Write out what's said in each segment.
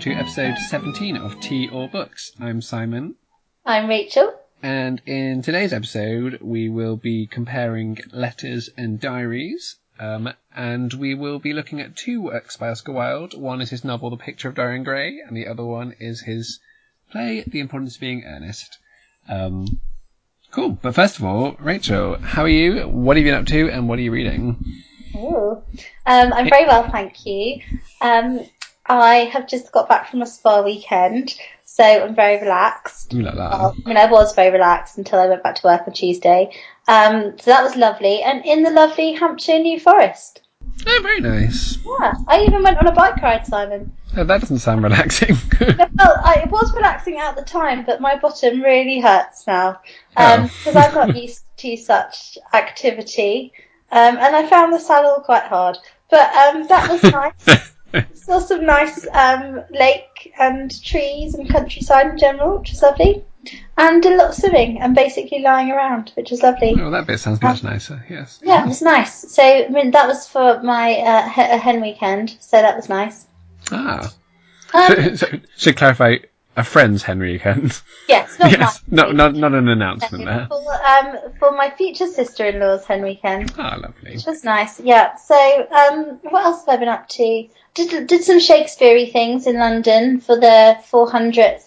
to episode 17 of Tea or Books. I'm Simon, I'm Rachel. and in today's episode, we will be comparing letters and diaries. Um, and we will be looking at two works by Oscar Wilde. One is his novel The Picture of Dorian Gray, and the other one is his play The Importance of Being Earnest. Um, cool. But first of all, Rachel, how are you? What have you been up to, and what are you reading? Ooh. Um, I'm very well, thank you. Um, I have just got back from a spa weekend, so I'm very relaxed. You like that? Well, I mean, I was very relaxed until I went back to work on Tuesday. Um, so that was lovely. And in the lovely Hampshire New Forest. Oh, very nice. Yeah, I even went on a bike ride, Simon. Oh, that doesn't sound relaxing. Well, I, it was relaxing at the time, but my bottom really hurts now Oh. because I've got used to such activity. Um, and I found the saddle quite hard, but um, that was nice. Saw some nice um, lake and trees and countryside in general, which was lovely. And did a lot of swimming and basically lying around, which was lovely. oh, that bit sounds much nicer. Yes. Yeah, it was nice. So I mean, that was for my uh, hen weekend, so that was nice. Ah. Um, So, so, should clarify a friend's Henry weekend. yes, not yes. No, not not an announcement there. For, um, for my future sister-in-law's Henry weekend, Ah, lovely. which was nice. Yeah. So, um, what else have I been up to? Did did some Shakespeare things in London for the 400th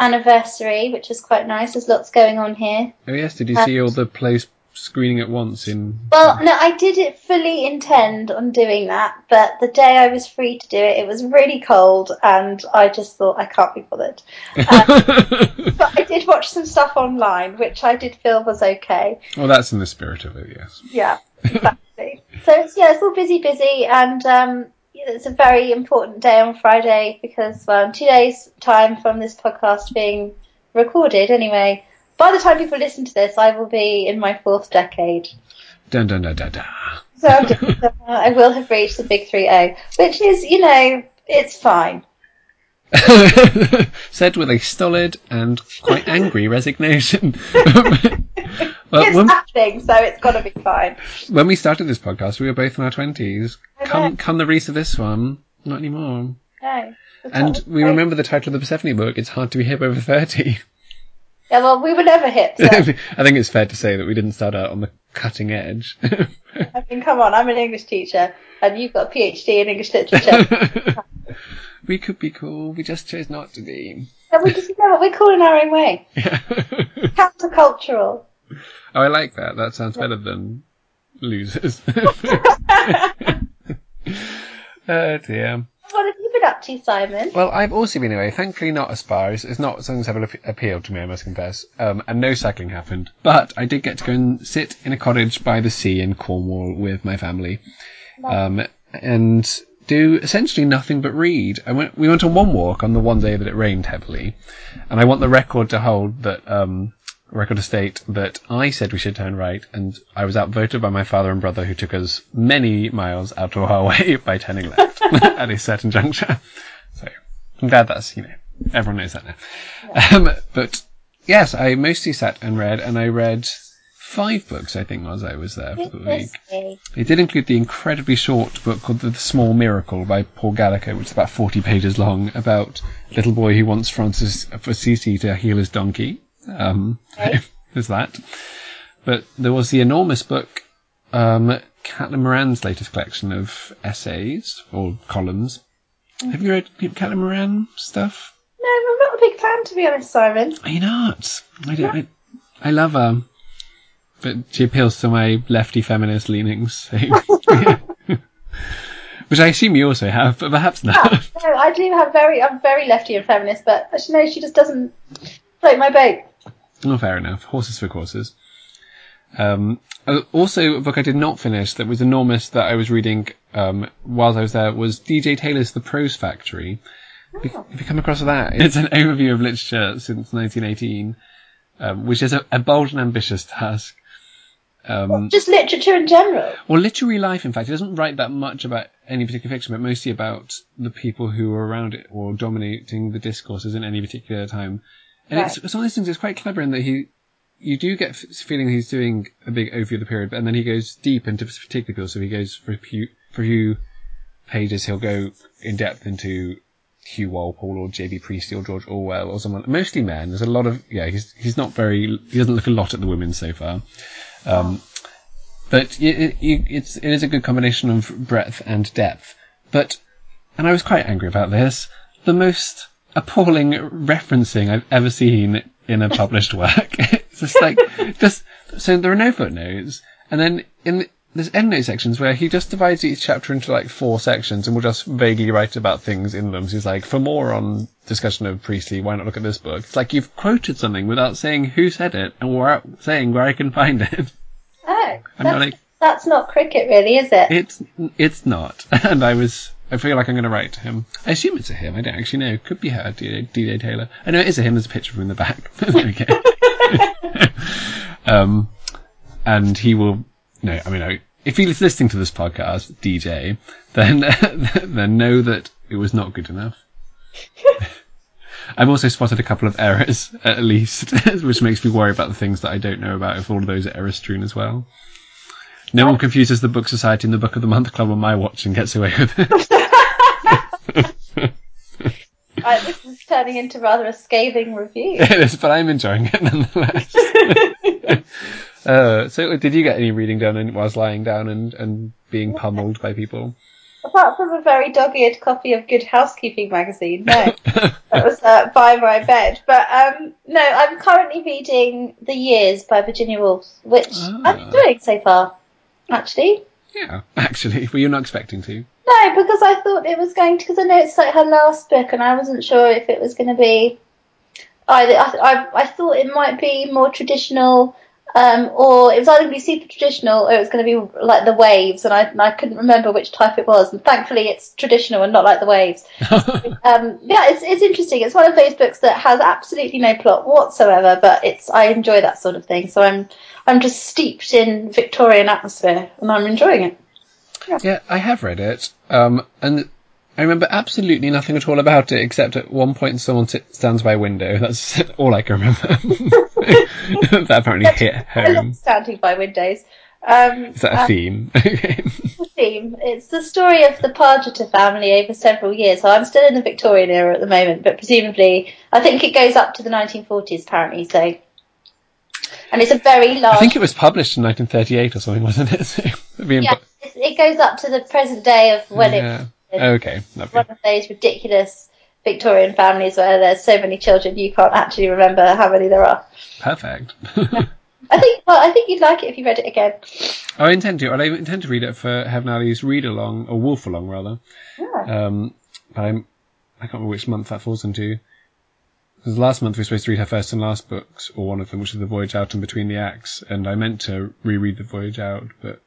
anniversary, which was quite nice. There's lots going on here. Oh yes, did you Uh, see all the plays screening at once in? Well, no, I did it fully intend on doing that, but the day I was free to do it, it was really cold, and I just thought I can't be bothered. But I did watch some stuff online, which I did feel was okay. well, that's in the spirit of it. Yes. Yeah, exactly. so it's yeah, it's all busy, busy, and um, it's a very important day on Friday because well, in two days' time from this podcast being recorded, anyway. By the time people listen to this, I will be in my fourth decade. Dun dun dun dun dun. So uh, I will have reached the big three O, which is, you know, it's fine. Said with a stolid and quite angry resignation. well, it's when, happening, so it's got to be fine. when we started this podcast, we were both in our twenties. Come, come the reese of this one, not anymore. No. And we remember the title of the Persephone book. It's hard to be hip over thirty. Yeah, well, we were never hip. So. I think it's fair to say that we didn't start out on the cutting edge. I mean, come on, I'm an English teacher, and you've got a PhD in English literature. we could be cool. We just chose not to be. and we just, you know what, we're cool in our own way. Yeah. Countercultural. oh, I like that. That sounds better than losers. oh dear. What have you been up to, Simon? Well, I've also been away. Thankfully, not as far as it's not something that's ever appealed to me. I must confess. Um, and no cycling happened, but I did get to go and sit in a cottage by the sea in Cornwall with my family, um, and do essentially nothing but read. I went. We went on one walk on the one day that it rained heavily, and I want the record to hold that. Um, record to state that I said we should turn right, and I was outvoted by my father and brother, who took us many miles out of our way by turning left at a certain juncture. So I'm glad that's you know everyone knows that now. Um, but yes, I mostly sat and read, and I read five books I think whilst I was there for the week. It did include the incredibly short book called The Small Miracle by Paul Gallico, which is about 40 pages long, about a little boy who wants Francis of Assisi to heal his donkey. Um, Okay. there's that. But there was the enormous book, um, Caitlin Moran's latest collection of essays or columns. Have you read Caitlin Moran stuff? No, I'm not a big fan, to be honest, Simon. Are you not? I, don't, I, I love her, but she appeals to my lefty feminist leanings. So, yeah. Which I assume you also have, but perhaps not. No, I do have very, I'm very lefty and feminist, but you know, she just doesn't float my boat. Oh, fair enough. Horses for courses. Um, uh, also, a book I did not finish that was enormous that I was reading um, whilst I was there was DJ Taylor's The Prose Factory. Have you- you come across that? It's an overview of literature since 1918, um, which is a, a bold and ambitious task. Um, Just literature in general. Well, literary life, in fact, He doesn't write that much about any particular fiction, but mostly about the people who were around it or dominating the discourses in any particular time. And it's, it's one of those things that's quite clever in that he, you do get f- feeling he's doing a big overview of the period, and then he goes deep into particular people. So he goes for a few, for a few pages, he'll go in depth into Hugh Walpole or J.B. Priestley or George Orwell or someone. Mostly men. There's a lot of yeah. He's he's not very. He doesn't look a lot at the women so far. Um, but it, it, it's it is a good combination of breadth and depth. But and I was quite angry about this. The most appalling referencing I've ever seen in a published work. it's just like just so there are no footnotes, and then in the, there's endnote sections where he just divides each chapter into like four sections and will just vaguely write about things in them. So he's like, for more on discussion of Priestley, why not look at this book? It's like you've quoted something without saying who said it and without saying where I can find it. Oh, I'm that's, like- that's not cricket, really, is it? It's it's not, and I was. I feel like I'm going to write to him. I assume it's a him. I don't actually know. Could be her, DJ Taylor. I know it is a him. There's a picture of him in the back. okay. um, and he will. No, I mean, I, if he's listening to this podcast, DJ, then then know that it was not good enough. I've also spotted a couple of errors, at least, which makes me worry about the things that I don't know about if all of those are error strewn as well. No one confuses the Book Society and the Book of the Month Club on my watch and gets away with it. Right, this is turning into rather a scathing review. it is, but I'm enjoying it nonetheless. uh, so, did you get any reading done whilst lying down and, and being pummeled by people? Apart from a very dog-eared copy of Good Housekeeping magazine, no, that was uh, by my bed. But um, no, I'm currently reading The Years by Virginia Woolf, which Ah. I'm doing so far. Actually, yeah, actually, were you not expecting to? no, because I thought it was going to. Because I know it's like her last book, and I wasn't sure if it was going to be. I, I, I thought it might be more traditional, um, or it was either going to be super traditional, or it was going to be like the waves, and I, and I couldn't remember which type it was. And thankfully, it's traditional and not like the waves. um, yeah, it's it's interesting. It's one of those books that has absolutely no plot whatsoever, but it's I enjoy that sort of thing. So I'm I'm just steeped in Victorian atmosphere, and I'm enjoying it. yeah, I have read it, um, and I remember absolutely nothing at all about it, except at one point someone sit, stands by a window. That's all I can remember. that apparently hit I love home. standing by windows. Um, Is that a uh, theme? Okay. the theme. It's the story of the Pargiter family over several years. So I'm still in the Victorian era at the moment, but presumably, I think it goes up to the 1940s apparently. So, and it's a very large. I think it was published in 1938 or something, wasn't it? So, yeah, it, it goes up to the present day of when it yeah. Okay, lovely. one of those ridiculous Victorian families where there's so many children you can't actually remember how many there are. Perfect. I think well, I think you'd like it if you read it again. I intend to. I intend to read it for HeavenAli's read along, or Woolfalong rather. Yeah. Um, I'm, I can't remember which month that falls into. Because last month we were supposed to read her first and last books, or one of them, which is The Voyage Out and Between the Acts, and I meant to reread The Voyage Out, but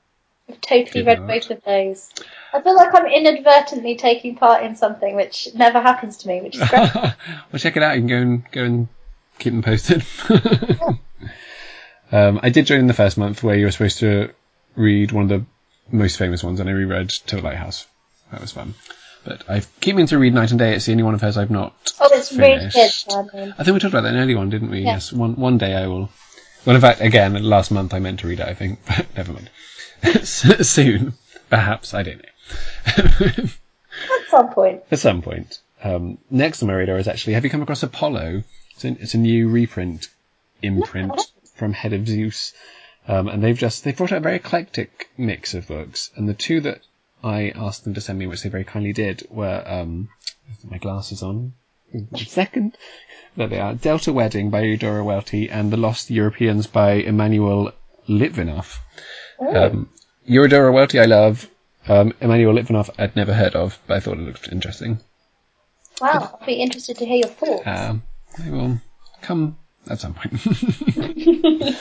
I've totally read both of those. I feel like I'm inadvertently taking part in something which never happens to me, which is great. well, check it out. You can go and go and keep them posted. um, I did join in the first month where you were supposed to read one of the most famous ones, and I reread To the Lighthouse. That was fun. But I keep meaning to read Night and Day. It's the only one of hers I've not. oh, it's really good. finished. I I think we talked about that in an early one, didn't we? Yeah. Yes. One one day I will. Well, in fact, again, last month I meant to read it. I think, but never mind. Soon, perhaps. I don't know. at some point. At some point. Um, next on my radar is actually, have you come across Apollo? It's a, it's a new reprint, imprint No. from Head of Zeus. Um, and they've just, they've brought out a very eclectic mix of books. And the two that I asked them to send me, which they very kindly did, were, um, my glasses on. Second, There they are. Delta Wedding by Eudora Welty and The Lost Europeans by Emanuel Litvinoff. Oh, Um, Eudora Welty I love. Um, Emanuel Litvinoff I'd never heard of, but I thought it looked interesting. wow, I'd be interested to hear your thoughts. Um, they will come at some point.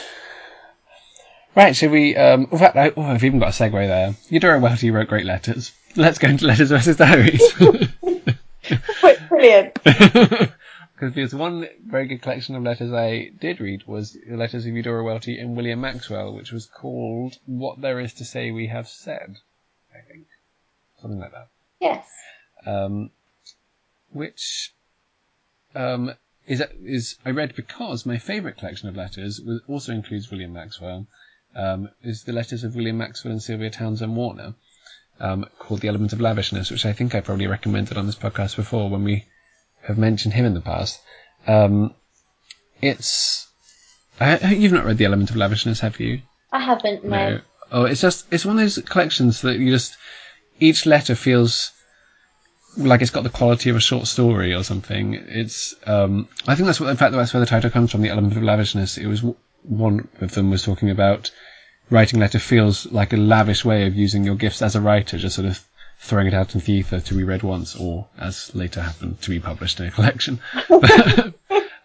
right, should we? Um, in fact, I, oh, I've even got a segue there. Eudora Welty wrote great letters. Let's go into letters versus diaries. Brilliant. Because there's one very good collection of letters I did read was the letters of Eudora Welty and William Maxwell, which was called "What There Is to Say We Have Said." I think something like that. Yes. um, which um, is is I read because my favourite collection of letters was, also includes William Maxwell. Um, is the letters of William Maxwell and Sylvia Townsend Warner. um, called The Element of Lavishness, which I think I probably recommended on this podcast before when we have mentioned him in the past. Um, it's I, you've not read The Element of Lavishness, have you? I haven't. No. no. Oh, it's just it's one of those collections that you just each letter feels like it's got the quality of a short story or something. It's um, I think that's what in fact that's where the title comes from. The element of lavishness. It was one of them was talking about writing letter feels like a lavish way of using your gifts as a writer, just sort of throwing it out into the ether to be read once, or as later happened, to be published in a collection.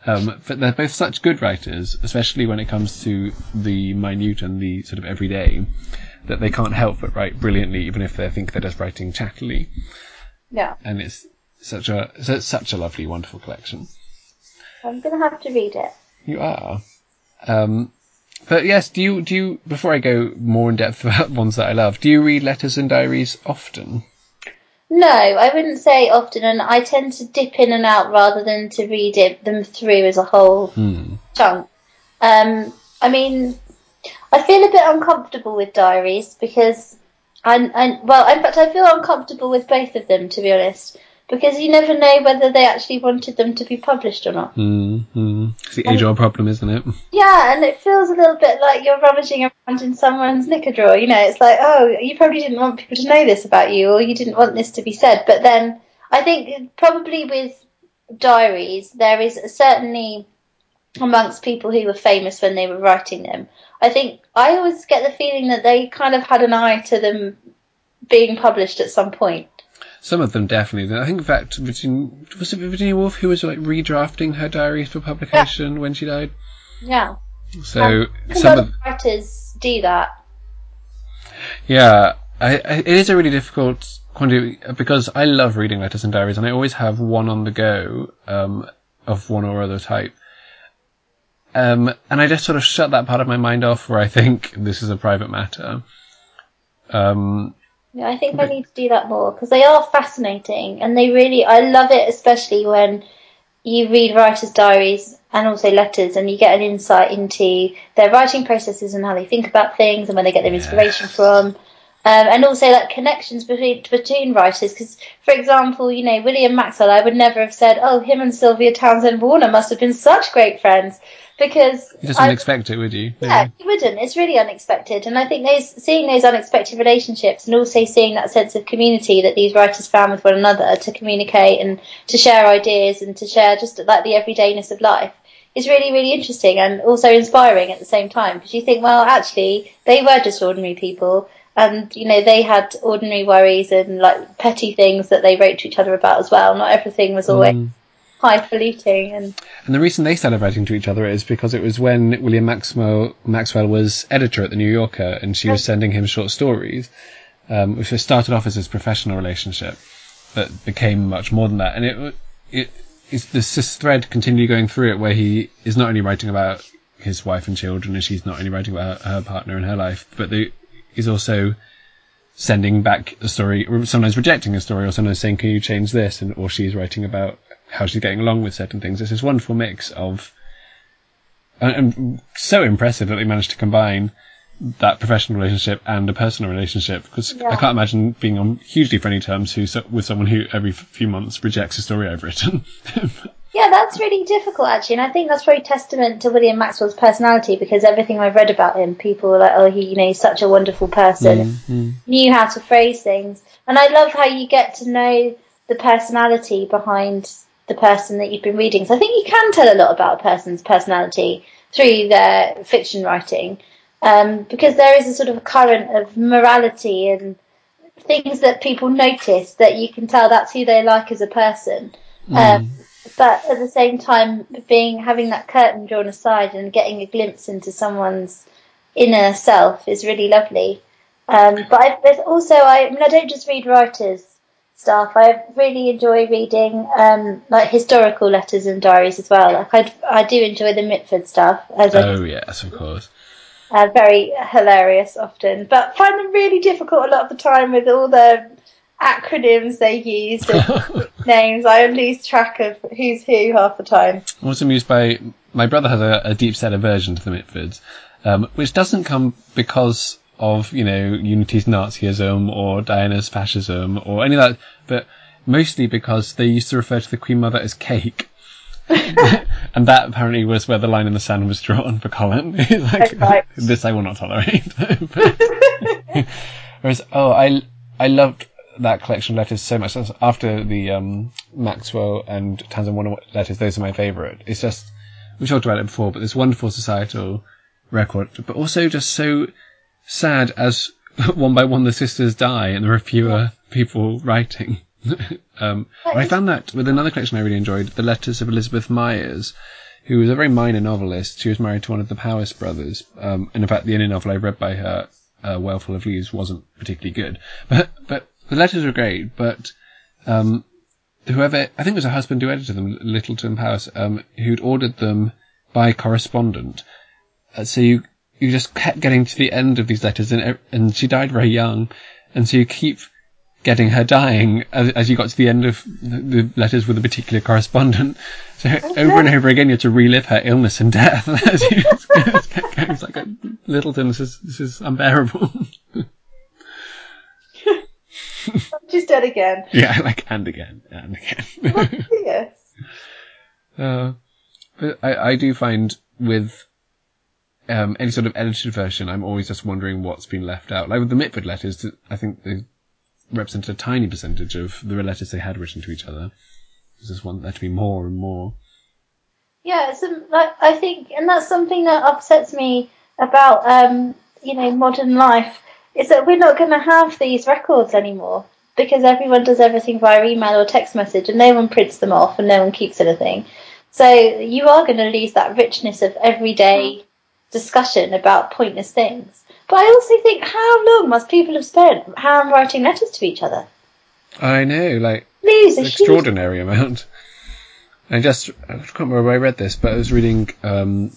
um, but they're both such good writers, especially when it comes to the minute and the sort of everyday, that they can't help but write brilliantly, even if they think they're just writing chattily. Yeah. And it's such a it's such a lovely, wonderful collection. I'm gonna have to read it. You are. Um, but yes, do you do you before I go more in depth about ones that I love, do you read letters and diaries often? No, I wouldn't say often, and I tend to dip in and out rather than to read it them through as a whole hmm. chunk. Um, I mean, I feel a bit uncomfortable with diaries because and and well, in fact, I feel uncomfortable with both of them to be honest, because you never know whether they actually wanted them to be published or not. Mm-hmm. It's the age-old problem, isn't it? Yeah, and it feels a little bit like you're rummaging around in someone's knicker drawer. You know, it's like, oh, you probably didn't want people to know this about you, or you didn't want this to be said. But then, I think probably with diaries, there is certainly amongst people who were famous when they were writing them. I think I always get the feeling that they kind of had an eye to them being published at some point. Some of them definitely. I think, in fact, Virginia, was it Virginia Woolf who was like redrafting her diaries for publication yeah. when she died? Yeah. So um, some of writers do that. Yeah, I, I, it is a really difficult quantity because I love reading letters and diaries, and I always have one on the go um, of one or other type. Um, and I just sort of shut that part of my mind off where I think this is a private matter. Um, yeah, I think I need to do that more because they are fascinating and they really, I love it, especially when you read writers' diaries and also letters and you get an insight into their writing processes and how they think about things and where they get their inspiration from. Um, and also like connections between between writers. Because, for example, you know William Maxwell, I would never have said, "Oh, him and Sylvia Townsend Warner must have been such great friends," because you just wouldn't expect it, would you? Yeah, yeah, you wouldn't. It's really unexpected, and I think those seeing those unexpected relationships and also seeing that sense of community that these writers found with one another to communicate and to share ideas and to share just like the everydayness of life is really, really interesting and also inspiring at the same time because you think, well, actually, they were just ordinary people and you know they had ordinary worries and like petty things that they wrote to each other about as well. Not everything was always mm. highfalutin and. And the reason they started writing to each other is because it was when William Maxwell Maxwell was editor at the New Yorker, and she was sending him short stories, um, which started off as his professional relationship, but became much more than that. And it it is this, this thread continually going through it, where he is not only writing about his wife and children, and she's not only writing about her, her partner and her life, but the is also sending back a story, or sometimes rejecting a story, or sometimes saying, "Can you change this?" and or she's writing about how she's getting along with certain things. It's this wonderful mix of, and, and so impressive that they managed to combine that professional relationship and a personal relationship because yeah. I can't imagine being on hugely friendly terms who with someone who every few months rejects a story I've written. Yeah, that's really difficult actually, and I think that's very testament to William Maxwell's personality because everything I've read about him, people were like, "Oh, he, you know, he's such a wonderful person, mm-hmm. knew how to phrase things," and I love how you get to know the personality behind the person that you've been reading. So I think you can tell a lot about a person's personality through their fiction writing, um, because there is a sort of current of morality and things that people notice that you can tell that's who they like as a person. Mm. But at the same time, being having that curtain drawn aside and getting a glimpse into someone's inner self is really lovely. Um, but I, also, I, I, mean, I don't just read writers' stuff. I really enjoy reading um, like historical letters and diaries as well. Like I, I do enjoy the Mitford stuff. As oh yes, of course. Uh, very hilarious often, but find them really difficult a lot of the time with all the acronyms they use and names. I lose track of who's who half the time. I'm also amused by my brother has a, a deep set aversion to the Mitfords, um, which doesn't come because of, you know, Unity's Nazism or Diana's fascism or any of that, but mostly because they used to refer to the Queen Mother as cake. and that apparently was where the line in the sand was drawn for Colin. like, right. this I will not tolerate. Whereas, oh, I, I loved that collection of letters so much. After the um, Maxwell and Townsend Warner letters, those are my favourite. It's just we talked about it before, but this wonderful societal record, but also just so sad as one by one the sisters die and there are fewer people writing. um, I found that with another collection I really enjoyed, the letters of Elizabeth Myers, who was a very minor novelist. She was married to one of the Powys brothers, um, and in fact, the only novel I read by her, uh, Well Full of Leaves, wasn't particularly good. But but the letters were great. But um, whoever I think it was her husband who edited them, Littleton Powys, um, who'd ordered them by correspondent. Uh, so you you just kept getting to the end of these letters, and and she died very young, and so you keep getting her dying as, as you got to the end of the, the letters with a particular correspondent. So over and over again, you had to relive her illness and death. as you kept going. It's like, Littleton, this is this is unbearable. She's dead again. Yeah, like and again and again. yes. Uh, but I, I do find with um, any sort of edited version, I'm always just wondering what's been left out. Like with the Mitford letters, I think they represent a tiny percentage of the letters they had written to each other. I just want there to be more and more. Yeah, so, like, I think, and that's something that upsets me about, um, you know, modern life, is that we're not going to have these records anymore because everyone does everything via email or text message and no one prints them off and no one keeps anything. So you are going to lose that richness of everyday discussion about pointless things. But I also think, how long must people have spent handwriting letters to each other? I know, like lose an extraordinary huge... amount. I just I can't remember where I read this, but I was reading. Um,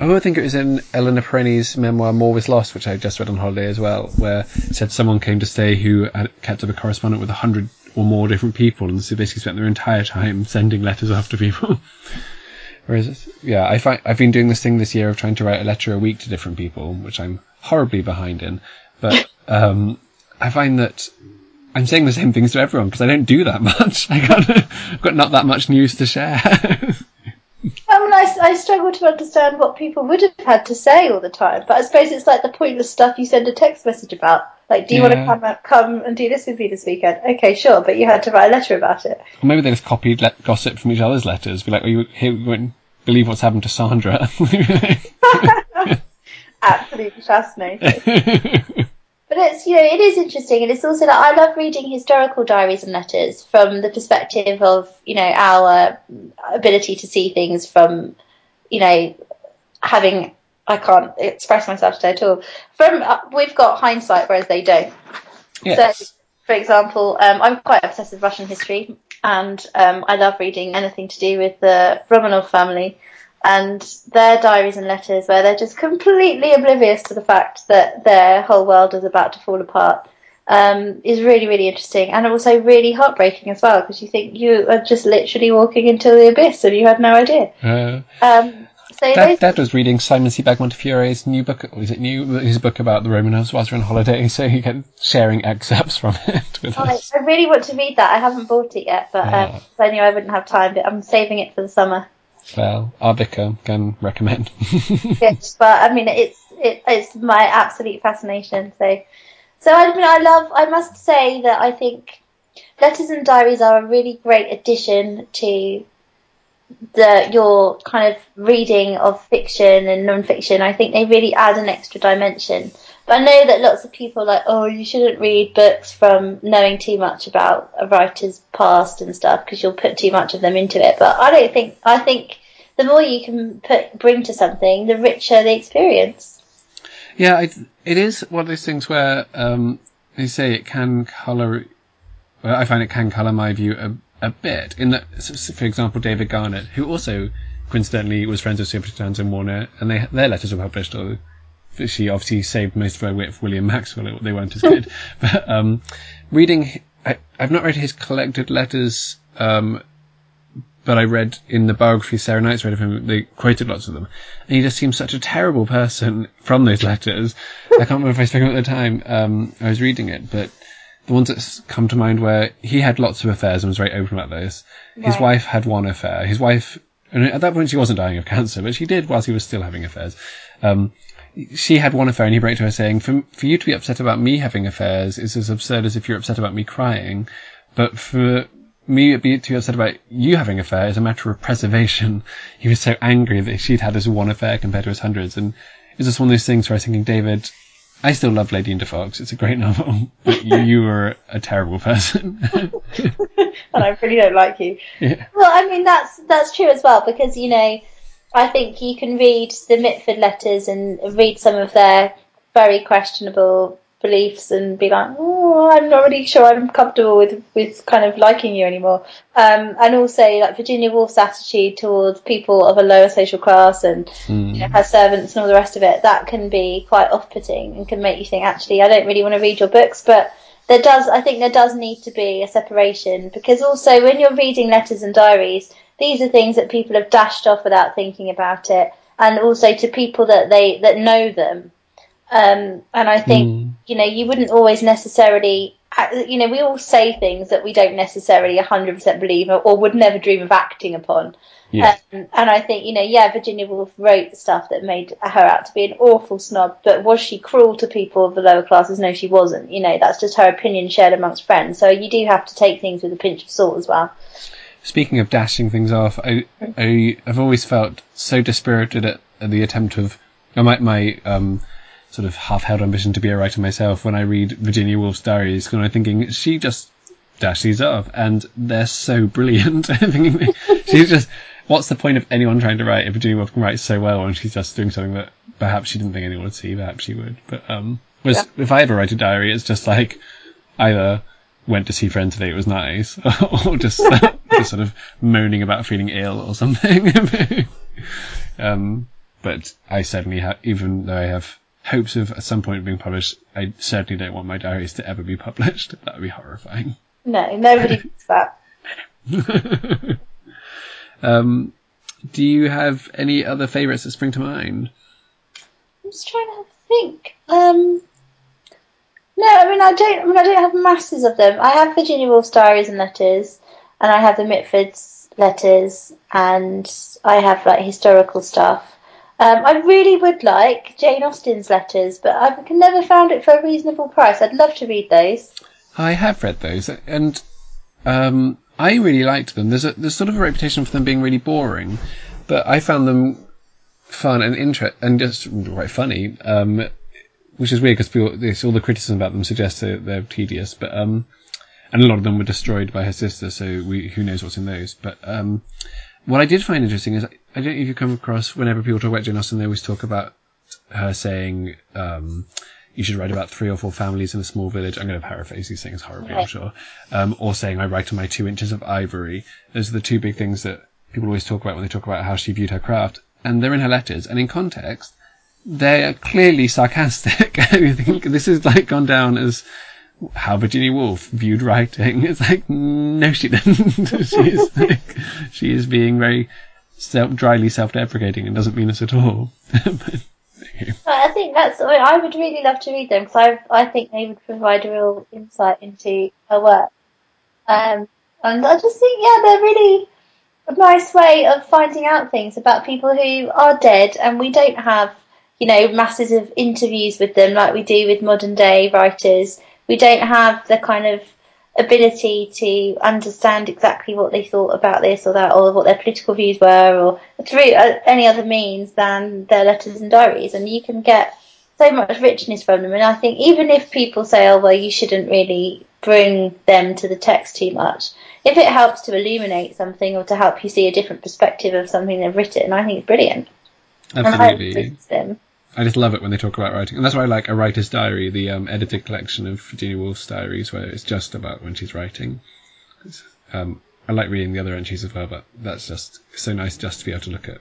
oh, I think it was in Eleanor Perényi's memoir "More Was Lost," which I just read on holiday as well, where it said someone came to stay who had kept up a correspondent with a hundred or more different people, and so basically spent their entire time sending letters to people. Whereas, yeah, I find I've been doing this thing this year of trying to write a letter a week to different people, which I'm horribly behind in. But um, I find that I'm saying the same things to everyone because I don't do that much. I got, I've got not that much news to share. I struggle to understand what people would have had to say all the time, but I suppose it's like the pointless stuff you send a text message about. Like, do you yeah. want to come come and do this with me this weekend? Okay, sure, but you had to write a letter about it. Or maybe they just copied le- gossip from each other's letters. Be like, oh, you here, won't believe what's happened to Sandra. Absolutely fascinating. But it's you know it is interesting, and it's also that I love reading historical diaries and letters from the perspective of you know our ability to see things from you know having I can't express myself today at all. From uh, we've got hindsight, whereas they don't. Yes. So, for example, um, I'm quite obsessed with Russian history, and um, I love reading anything to do with the Romanov family and their diaries and letters where they're just completely oblivious to the fact that their whole world is about to fall apart um, is really, really interesting and also really heartbreaking as well because you think you are just literally walking into the abyss and you had no idea. Uh, um, so Dad, Dad, was reading Simon Sebag Montefiore's new book, is it new? His book about the Romanovs whilst we're on holiday, so he kept sharing excerpts from it with oh, us. I really want to read that. I haven't bought it yet, but um, I knew I wouldn't have time, but I'm saving it for the summer. Well, our vicar can recommend. yes, but I mean, it's it, it's my absolute fascination. So, so I mean, I love. I must say that I think letters and diaries are a really great addition to the your kind of reading of fiction and non-fiction. I think they really add an extra dimension. But I know that lots of people are like, oh, you shouldn't read books from knowing too much about a writer's past and stuff because you'll put too much of them into it. But I don't think. I think the more you can put bring to something, the richer the experience. Yeah, it, it is one of those things where um, they say it can color. Well, I find it can color my view a, a bit. In that, for example, David Garnett, who also coincidentally was friends with Sophie Townsend Warner, and they, their letters were published, she obviously saved most of her wit for William Maxwell. They weren't as good. but um, reading, I, have not read his collected letters, um, but I read in the biography Sarah Knight's read of him, they quoted lots of them, and he just seems such a terrible person from those letters. I can't remember if I spoke about at the time. Um, I was reading it, but the ones that come to mind where he had lots of affairs and was very open about this. His wife had one affair. His wife, and at that point she wasn't dying of cancer, but she did whilst he was still having affairs. Um, she had one affair and he wrote to her saying, for, for you to be upset about me having affairs is as absurd as if you're upset about me crying. But for me be to be upset about you having an affair is a matter of preservation. He was so angry that she'd had his one affair compared to his hundreds. And it was just one of those things where I was thinking, David, I still love Lady and the Fox. It's a great novel, but you, you were a terrible person. and I really don't like you. yeah. Well, I mean that's that's true as well because you know I think you can read the Mitford letters and read some of their very questionable beliefs and be like, oh, I'm not really sure I'm comfortable with with kind of liking you anymore. Um, and also like Virginia Woolf's attitude towards people of a lower social class and Mm. you know, her servants and all the rest of it, that can be quite off-putting and can make you think, actually, I don't really want to read your books. But there does, I think, there does need to be a separation because also when you're reading letters and diaries, these are things that people have dashed off without thinking about it, and also to people that they that know them. Um, and I think Mm. you know you wouldn't always necessarily. You know, we all say things that we don't necessarily 100% believe or, or would never dream of acting upon. Yeah. Um, and I think, you know, yeah, Virginia Woolf wrote stuff that made her out to be an awful snob, but was she cruel to people of the lower classes? No, she wasn't. You know, that's just her opinion shared amongst friends. So you do have to take things with a pinch of salt as well. Speaking of dashing things off, I, I have always felt so dispirited at, at the attempt of my, my um, sort of half-held ambition to be a writer myself when I read Virginia Woolf's diaries, and I'm thinking she just dashed these off, and they're so brilliant. She's just. What's the point of anyone trying to write if Virginia Woolf can write so well and she's just doing something that perhaps she didn't think anyone would see, perhaps she would. But um, whereas if I ever write a diary, it's just like either went to see friends today, it was nice, or just, just sort of moaning about feeling ill or something. um, but I certainly have, even though I have hopes of at some point being published, I certainly don't want my diaries to ever be published. That would be horrifying. No, nobody thinks that. Um, do you have any other favourites that spring to mind? I'm just trying to think. Um, no, I mean I don't. I mean I don't have masses of them. I have Virginia Woolf's diaries and letters, and I have the Mitfords letters, and I have like historical stuff. Um, I really would like Jane Austen's letters, but I can never found it for a reasonable price. I'd love to read those. I have read those, and um, I really liked them. There's a there's sort of a reputation for them being really boring, but I found them fun and inter- and just quite funny. Um, which is weird because all the criticism about them suggests that they're tedious, but um, and a lot of them were destroyed by her sister, so we who knows what's in those. But um, what I did find interesting is I don't know if you come across whenever people talk about Jane Austen, they always talk about her saying. Um, you should write about three or four families in a small village. I'm going to paraphrase these things horribly, I'm sure. Um, or saying I write on my two inches of ivory. Those are the two big things that people always talk about when they talk about how she viewed her craft. And they're in her letters. And in context, they are clearly sarcastic. I think this is like gone down as how Virginia Woolf viewed writing. It's like, no, she didn't. she is like, she is being very self, dryly self-deprecating and doesn't mean us at all. But, I think that's. I, mean, I would really love to read them because I I think they would provide a real insight into her work. Um, and I just think, yeah, they're really a nice way of finding out things about people who are dead, and we don't have, you know, masses of interviews with them like we do with modern day writers. We don't have the kind of ability to understand exactly what they thought about this or that, or what their political views were, or through uh, any other means than their letters and diaries. And you can get so much richness from them. And I think even if people say, oh, well, you shouldn't really bring them to the text too much, if it helps to illuminate something or to help you see a different perspective of something they've written, I think it's brilliant. Absolutely. Agree with them. I just love it when they talk about writing, and that's why I like a writer's diary, the um, edited collection of Virginia Woolf's diaries, where it's just about when she's writing. Um, I like reading the other entries as well, but that's just so nice just to be able to look at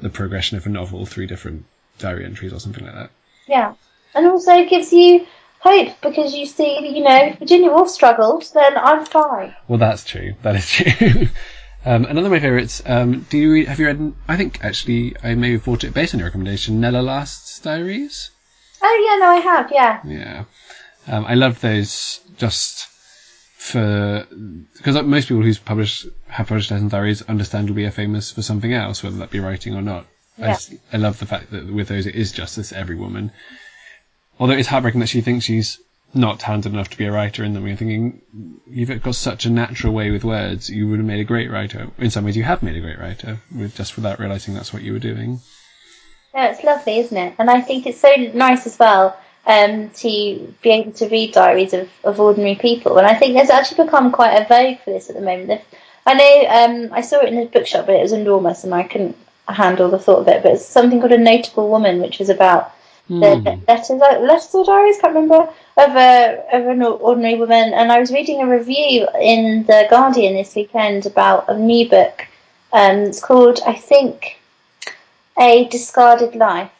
the progression of a novel through different diary entries or something like that. Yeah. And also it gives you hope because you see, you know, if Virginia Woolf struggled, then I'm fine. Well, that's true. That is true. Um, another of my favourites. Um, do you read, have you read? I think actually I may have bought it based on your recommendation. Nella Last's Diaries. Oh yeah, no, I have. Yeah. Yeah, um, I love those just for because most people who's published have published Lesson Diaries understandably are famous for something else, whether that be writing or not. I, Yeah. s- I love the fact that with those it is just this every woman. Although it's heartbreaking that she thinks she's not talented enough to be a writer in them. You're thinking you've got such a natural way with words. You would have made a great writer. In some ways, you have made a great writer just without realizing that's what you were doing. No, it's lovely, isn't it? And I think it's so nice as well um, to be able to read diaries of, of ordinary people. And I think there's actually become quite a vogue for this at the moment. If- I know um, I saw it in a bookshop, but it was enormous and I couldn't handle the thought of it. But it's something called A Notable Woman, which was about the Hmm. letters, letters or diaries, I can't remember, of a of an ordinary woman. And I was reading a review in the Guardian this weekend about a new book. Um, it's called, I think, A Discarded Life.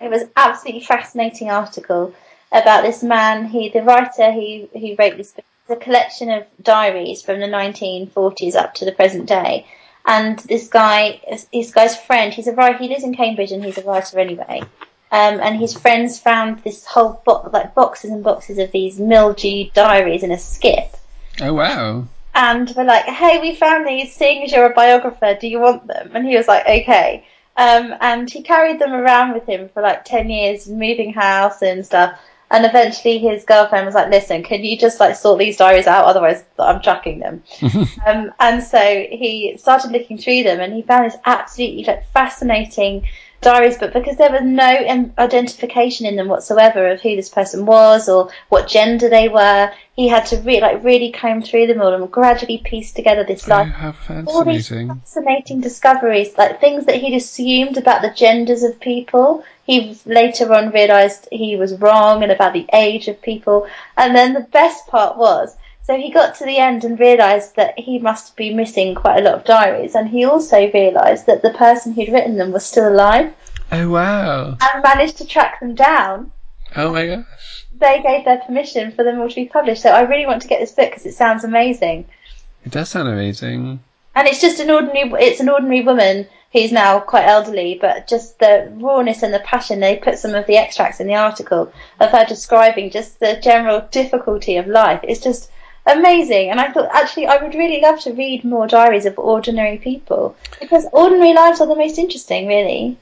It was absolutely fascinating article about this man. He, the writer who who wrote this book, it's a collection of diaries from the 1940s up to the present day. And this guy, this guy's friend, he's a writer. He lives in Cambridge and he's a writer anyway. Um, and his friends found this whole bo- like boxes and boxes of these mildewed diaries in a skip. Oh wow! And we're like, hey, we found these. Seeing as you're a biographer, do you want them? And he was like, okay. Um, and he carried them around with him for like 10 years, moving house and stuff. And eventually his girlfriend was like, listen, can you just like sort these diaries out? Otherwise I'm chucking them. um, and so he started looking through them and he found this absolutely like fascinating diaries, but because there was no identification in them whatsoever of who this person was or what gender they were, he had to re- like really comb through them all and gradually piece together this life how all these fascinating! fascinating discoveries, like things that he'd assumed about the genders of people. He later on realised he was wrong and about the age of people. And then the best part was, so he got to the end and realised that he must be missing quite a lot of diaries. And he also realised that the person who'd written them was still alive Oh wow! and managed to track them down. Oh my gosh! They gave their permission for them all to be published. So I really want to get this book because it sounds amazing. It does sound amazing. And it's just an ordinary, it's an ordinary woman who's now quite elderly, but just the rawness and the passion. They put some of the extracts in the article of her describing just the general difficulty of life. It's just amazing. And I thought, actually, I would really love to read more diaries of ordinary people because ordinary lives are the most interesting, really.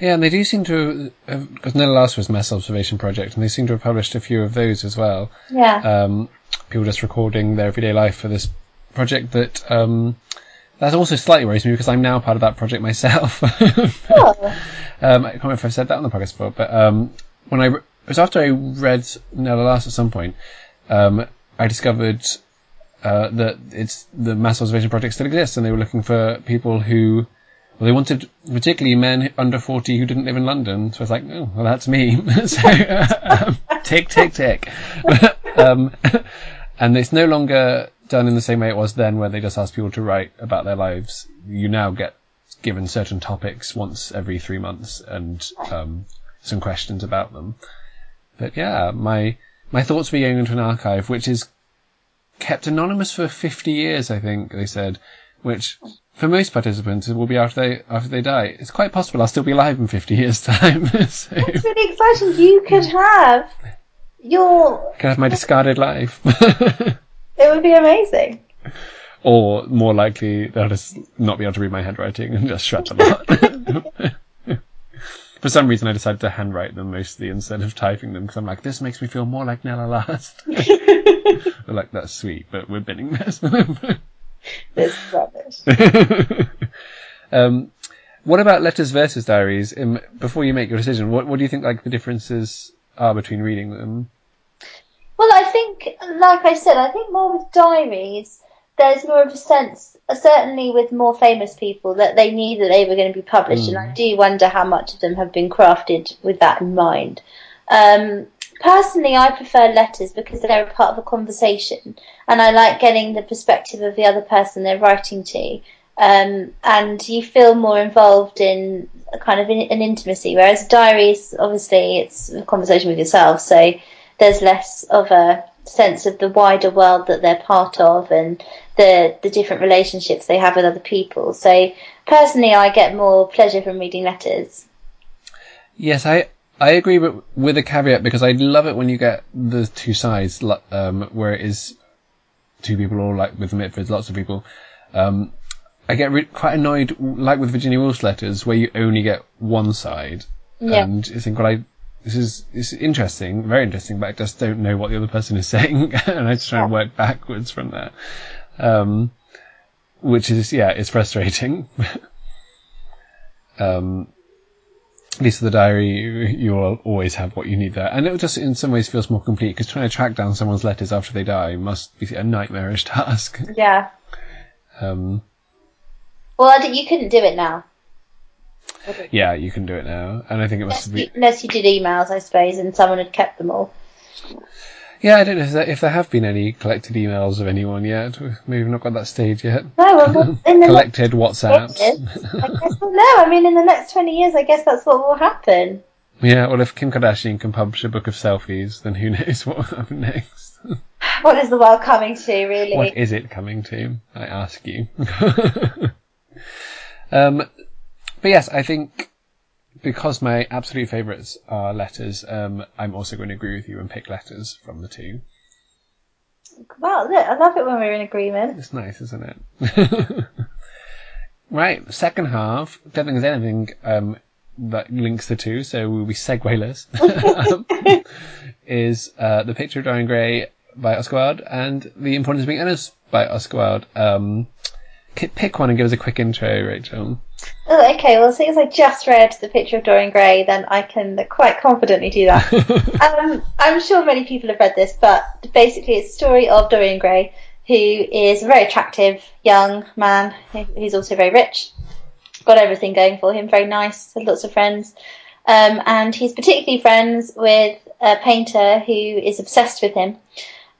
Yeah, and they do seem to have, because Nella Last was Mass Observation Project, and they seem to have published a few of those as well. Yeah. Um, people just recording their everyday life for this project that, um, that also slightly worries me because I'm now part of that project myself. Oh, Um, I can't remember if I've said that on the podcast before, but um, when I re- it was after I read Nella Last at some point, um, I discovered uh, that it's the mass observation project still exists, and they were looking for people who, well, they wanted particularly men under forty who didn't live in London. So I was like, oh, well, that's me. so um, tick, tick, tick. um, and it's no longer done in the same way it was then, where they just ask people to write about their lives. You now get given certain topics once every three months and um, some questions about them. But yeah, my my thoughts were going into an archive which is kept anonymous for 50 years, I think they said, which for most participants will be after they after they die. It's quite possible I'll still be alive in 50 years' time. so it's really exciting. You could have your. can have my discarded life. It would be amazing. or more likely they'll just not be able to read my handwriting and just shred them out. For some reason, I decided to handwrite them mostly instead of typing them because I'm like, this makes me feel more like Nella Last. Like, that's sweet, but we're binning this. This rubbish. um, what about letters versus diaries? Um, before you make your decision, what, what do you think like the differences are between reading them? Well, I think, like I said, I think more with diaries, there's more of a sense, uh, certainly with more famous people, that they knew that they were going to be published, and I do wonder how much of them have been crafted with that in mind. Um, personally, I prefer letters because they're a part of a conversation, and I like getting the perspective of the other person they're writing to. Um, and you feel more involved in a kind of in, an intimacy, whereas diaries, obviously, it's a conversation with yourself, so there's less of a sense of the wider world that they're part of and the the different relationships they have with other people. So personally, I get more pleasure from reading letters. Yes, I I agree, but with a caveat because I love it when you get the two sides, um, where it is two people or like with Mitfords, lots of people. Um, I get re- quite annoyed, like with Virginia Woolf's letters, where you only get one side, yeah. and you think, well, I this is this is interesting, very interesting, but I just don't know what the other person is saying, and I just try and work backwards from that. Um, which is yeah, it's frustrating. um, at least with the diary, you'll always have what you need there, and it just in some ways feels more complete because trying to track down someone's letters after they die must be a nightmarish task. Yeah. Um. Well, you couldn't do it now. Yeah, you can do it now, and I think it must unless be you, unless you did emails, I suppose, and someone had kept them all. Yeah, I don't know if there, if there have been any collected emails of anyone yet. Maybe we've not got that stage yet. No, well, in the collected WhatsApps. I guess well, no. I mean, in the next twenty years, I guess that's what will happen. Yeah, well, if Kim Kardashian can publish a book of selfies, then who knows what will happen next? what is the world coming to, really? What is it coming to? I ask you. um, but yes, I think because my absolute favourites are letters, um, I'm also going to agree with you and pick letters from the two. Wow, look, I love it when we're in agreement. It's nice, isn't it? right, second half. Don't think there's anything um, that links the two, so we'll be segueless. um, is uh, the picture of Dorian Gray by Oscar Wilde and the importance of being Earnest by Oscar Wilde. Um, pick one and give us a quick intro, Rachel. Oh, okay. Well, since I just read the picture of Dorian Gray, then I can quite confidently do that. um, I'm sure many people have read this, but basically, it's a story of Dorian Gray, who is a very attractive young man. Who's also very rich, got everything going for him, very nice, has lots of friends, um, and he's particularly friends with a painter who is obsessed with him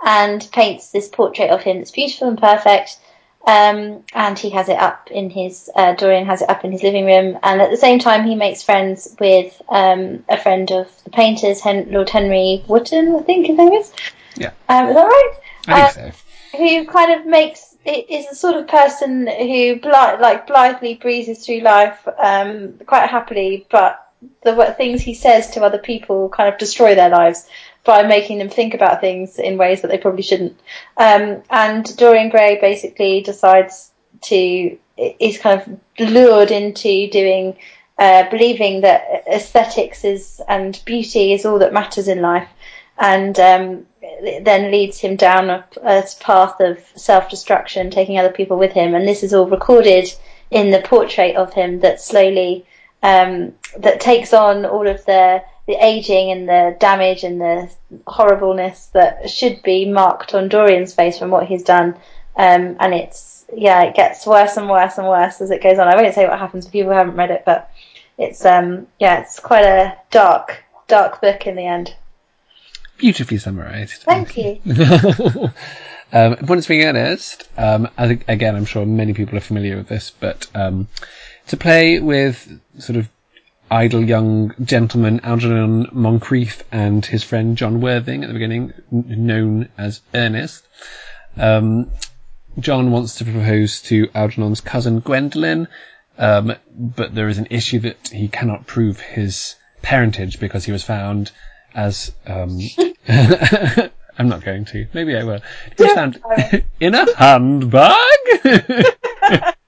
and paints this portrait of him. That's beautiful and perfect um, and he has it up in his, uh, Dorian has it up in his living room. And at the same time, he makes friends with um, a friend of the painters, Hen- Lord Henry Wotton, I think his name is. Yeah. Um, is that right? I think uh, so. Who kind of makes, is the sort of person who like blithely breezes through life um, quite happily, but the things he says to other people kind of destroy their lives by making them think about things in ways that they probably shouldn't. Um, and Dorian Gray basically decides to is kind of lured into doing uh, believing that aesthetics is and beauty is all that matters in life, and um, then leads him down a, a path of self destruction, taking other people with him. And this is all recorded in the portrait of him that slowly um, that takes on all of the the aging and the damage and the horribleness that should be marked on Dorian's face from what he's done. Um, and it's, yeah, it gets worse and worse and worse as it goes on. I won't say what happens if people haven't read it, but it's, um, yeah, it's quite a dark, dark book in the end. Beautifully summarised. Thank you. um, Importance being Earnest, um, as, again, I'm sure many people are familiar with this, but um, to play with sort of idle young gentleman Algernon Moncrieff and his friend John Worthing at the beginning, known as Ernest. Um, John wants to propose to Algernon's cousin Gwendolen, um, but there is an issue that he cannot prove his parentage because he was found as. Um, I'm not going to. Maybe I will. In a handbag.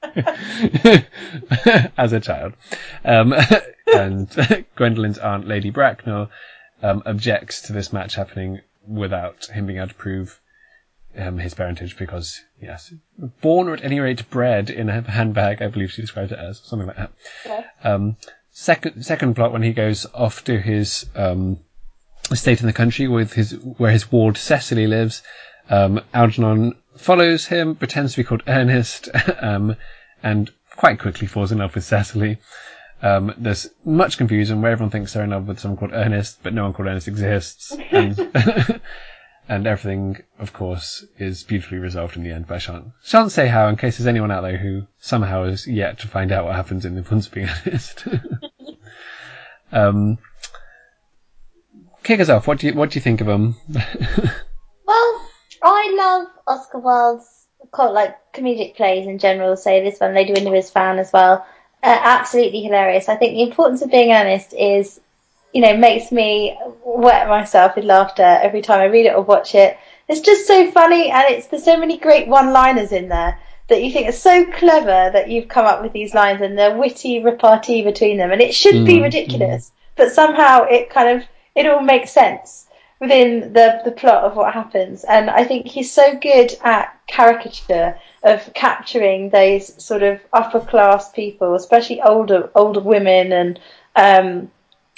as a child. Um, and Gwendolen's aunt, Lady Bracknell, um, objects to this match happening without him being able to prove um, his parentage because, yes, born or at any rate bred in a handbag, I believe she described it as, something like that. Yeah. Um, second, second plot when he goes off to his um, estate in the country with his where his ward Cecily lives. Um, Algernon follows him, pretends to be called Ernest, um, and quite quickly falls in love with Cecily. Um, there's much confusion where everyone thinks they're in love with someone called Ernest, but no one called Ernest exists. And, and everything, of course, is beautifully resolved in the end. But I shan't, say how in case there's anyone out there who somehow has yet to find out what happens in the Once Being Earnest. um, kick us off. What do you, what do you think of them? well, I love Oscar Wilde's like comedic plays in general. Say this one, Lady Windermere's fan as well. Uh, absolutely hilarious. I think the importance of being earnest is, you know, makes me wet myself with laughter every time I read it or watch it. It's just so funny, and it's there's so many great one-liners in there that you think are so clever that you've come up with these lines and the witty repartee between them, and it should mm, be ridiculous, mm. but somehow it kind of it all makes sense within the the plot of what happens. And I think he's so good at caricature of capturing those sort of upper class people, especially older older women and um,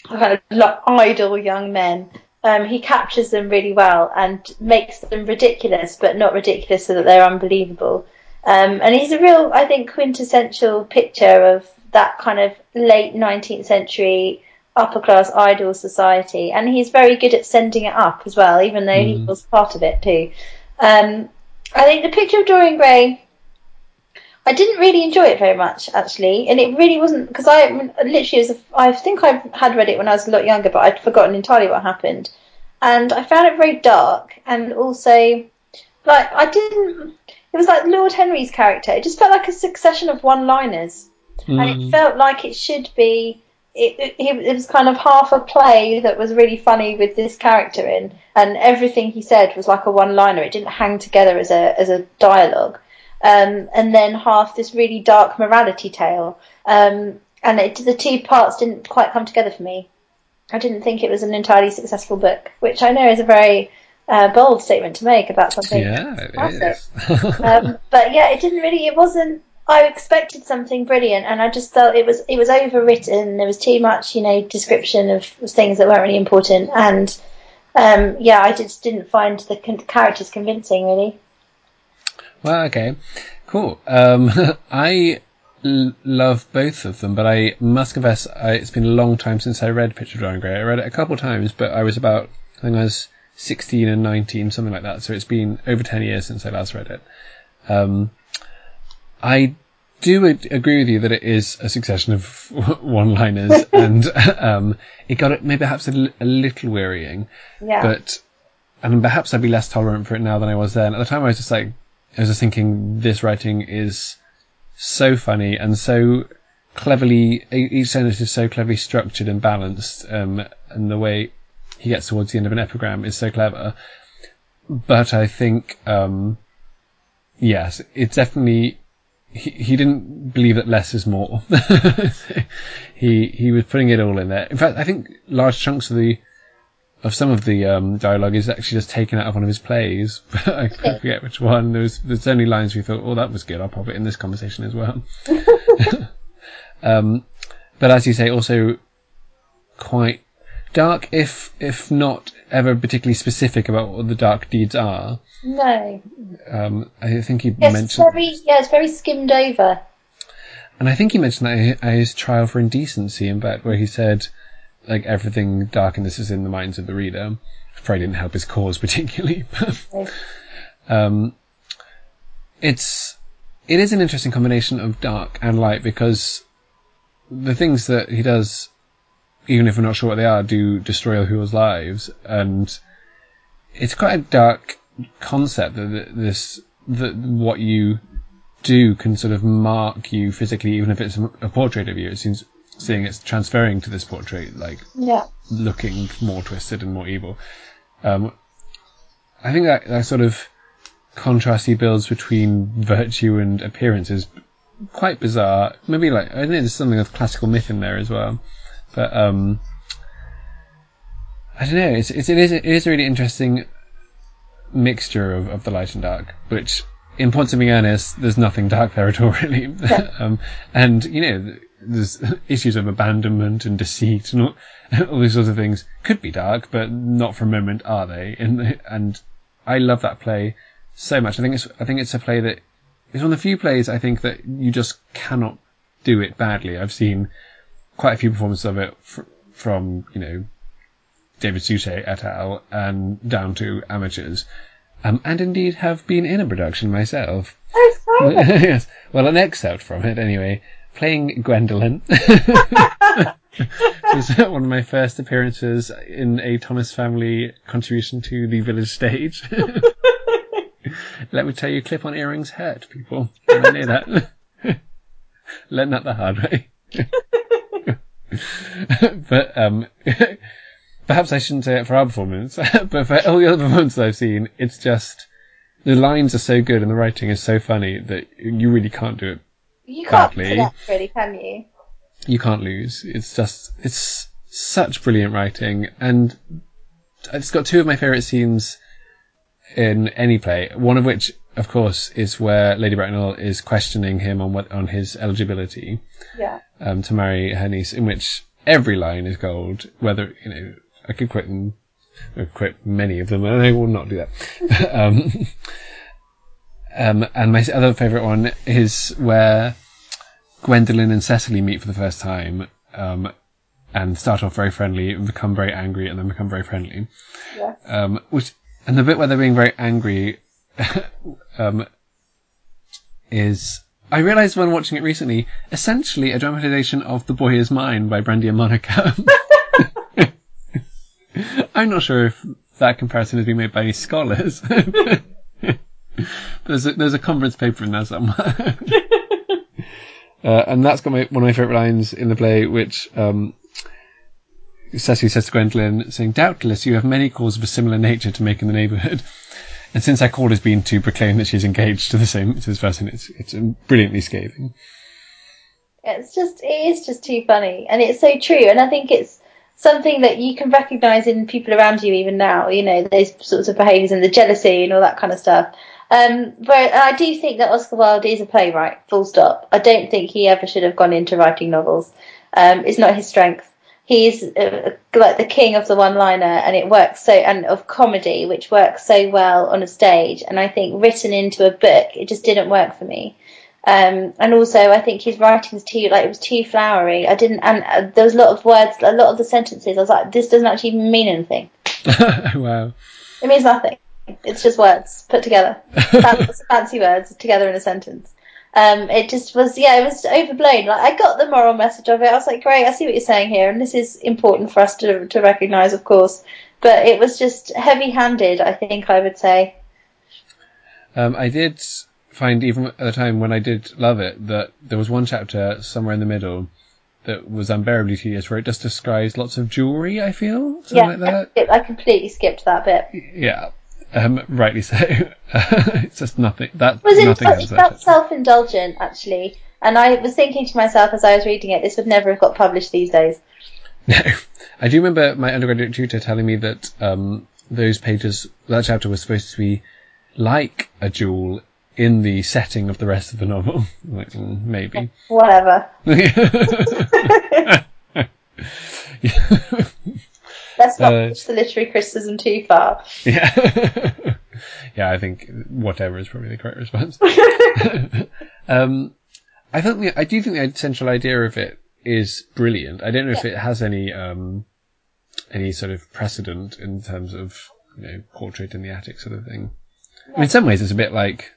kind of idle young men. Um, he captures them really well and makes them ridiculous, but not ridiculous so that they're unbelievable. Um, and he's a real, I think, quintessential picture of that kind of late 19th century upper class idle society. And he's very good at sending it up as well, even though mm. he was part of it too. Um, I think the picture of Dorian Gray, I didn't really enjoy it very much actually, and it really wasn't because I literally was. A, I think I had read it when I was a lot younger, but I'd forgotten entirely what happened, and I found it very dark and also like I didn't it was like Lord Henry's character. It just felt like a succession of one-liners, mm. and it hmm. felt like it should be. It, it, it, was kind of half a play that was really funny with this character in, and everything he said was like a one-liner. It didn't hang together as a as a dialogue, um, and then half this really dark morality tale. Um, and it, the two parts didn't quite come together for me. I didn't think it was an entirely successful book, which I know is a very uh, bold statement to make about something. Yeah, um, but yeah, it didn't really. It wasn't. I expected something brilliant, and I just felt it was it was overwritten. There was too much, you know, description of things that weren't really important, and um, yeah, I just didn't find the con- characters convincing, really. Well, okay, cool. Um, I l- love both of them, but I must confess, I, it's been a long time since I read Picture Dorian Gray. I read it a couple times, but I was about, I think I was 16 and 19, something like that. So it's been over 10 years since I last read it. Um, I do agree with you that it is a succession of one-liners, and um, it got it maybe perhaps a, a little wearying. Yeah. But and perhaps I'd be less tolerant for it now than I was then. At the time, I was just like, I was just thinking, this writing is so funny and so cleverly. Each sentence is so cleverly structured and balanced, um, and the way he gets towards the end of an epigram is so clever. But I think, um, yes, it's definitely, he, he didn't believe that less is more. he, he was putting it all in there. In fact, I think large chunks of the, of some of the um, dialogue is actually just taken out of one of his plays. I forget which one. There's there's only lines we thought, oh, that was good. I'll pop it in this conversation as well. um, but as you say, also quite dark, if if not ever particularly specific about what the dark deeds are. No. Um, I think he yes, mentioned. Very, yeah, it's very skimmed over. And I think he mentioned that at his trial for indecency, in fact, where he said, like, everything dark in this is in the minds of the reader. Probably didn't help his cause particularly. But, um, it's it is an interesting combination of dark and light because the things that he does even if we're not sure what they are, do destroy other people's lives. And it's quite a dark concept that this, that what you do can sort of mark you physically, even if it's a portrait of you. It seems seeing it's transferring to this portrait, like yeah. looking more twisted and more evil. Um, I think that, that sort of contrast he builds between virtue and appearance is quite bizarre. Maybe like, I don't there's something of classical myth in there as well. But um, I don't know. It's, it's it is it is a really interesting mixture of, of the light and dark, which in Being Earnest, there's nothing dark there at all, really. Yeah. um, and you know, there's issues of abandonment and deceit and all, all, these sorts of things could be dark, but not for a moment are they. And and I love that play so much. I think it's I think it's a play that is one of the few plays I think that you just cannot do it badly. I've seen quite a few performances of it fr- from, you know, David Suchet et al. and down to amateurs. Um, and indeed have been in a production myself. Oh, yes. Well, an excerpt from it anyway. Playing Gwendolen. it was one of my first appearances in a Thomas Family contribution to the village stage. Let me tell you, clip-on earrings hurt people. I know that. Learn that the hard way. but um, perhaps I shouldn't say it for our performance, but for all the other performances I've seen, it's just the lines are so good and the writing is so funny that you really can't do it. You can't Badly. that really, can you? You can't lose. It's just it's such brilliant writing, and it's got two of my favourite scenes in any play. One of which, of course, is where Lady Bracknell is questioning him on what on his eligibility Yeah. um, to marry her niece, in which every line is gold. Whether you know, I could quote them, I could quote many of them, and I will not do that. um, um, and my other favourite one is where Gwendolen and Cecily meet for the first time, um, and start off very friendly, become very angry, and then become very friendly. Yes. Um, which and the bit where they're being very angry, um, is I realised when watching it recently, essentially a dramatisation of "The Boy Is Mine" by Brandy and Monica. I'm not sure if that comparison has been made by any scholars. there's a, there's a conference paper in there somewhere. uh, and that's got my, one of my favourite lines in the play, which um, Cecily says to Gwendolen, saying, Doubtless you have many calls of a similar nature to make in the neighbourhood. And since that call has been to proclaim that she's engaged to the same to this person, it's it's brilliantly scathing. It's just, it is just too funny. And it's so true. And I think it's something that you can recognise in people around you even now, you know, those sorts of behaviours and the jealousy and all that kind of stuff. Um, but I do think that Oscar Wilde is a playwright, full stop. I don't think he ever should have gone into writing novels. Um, it's not his strength. He's uh, like the king of the one-liner, and it works so, and of comedy, which works so well on a stage. And I think written into a book, it just didn't work for me. Um, and also, I think his writing's too like it was too flowery. I didn't, and uh, there was a lot of words, a lot of the sentences. I was like, this doesn't actually mean anything. wow. It means nothing. It's just words put together, fancy, fancy words together in a sentence. Um, it just was, yeah, it was overblown. Like I got the moral message of it. I was like, great, I see what you're saying here, and this is important for us to to recognise, of course. But it was just heavy-handed. I think I would say. Um, I did find even at the time when I did love it that there was one chapter somewhere in the middle that was unbearably tedious where it just describes lots of jewellery, I feel. Something yeah, like that. I, I completely skipped that bit. Yeah. Um, rightly so. it's just nothing. That was nothing it felt self-indulgent actually and i was thinking to myself as i was reading it this would never have got published these days No. I do remember my undergraduate tutor telling me that um, those pages, that chapter was supposed to be like a jewel in the setting of the rest of the novel. like, mm, maybe. whatever let's not Uh, push the literary criticism too far yeah. yeah, I think whatever is probably the correct response. um, I think the, I do think the central idea of it is brilliant. I don't know if it has any um, any sort of precedent in terms of you know portrait in the attic sort of thing. I mean, in some ways, it's a bit like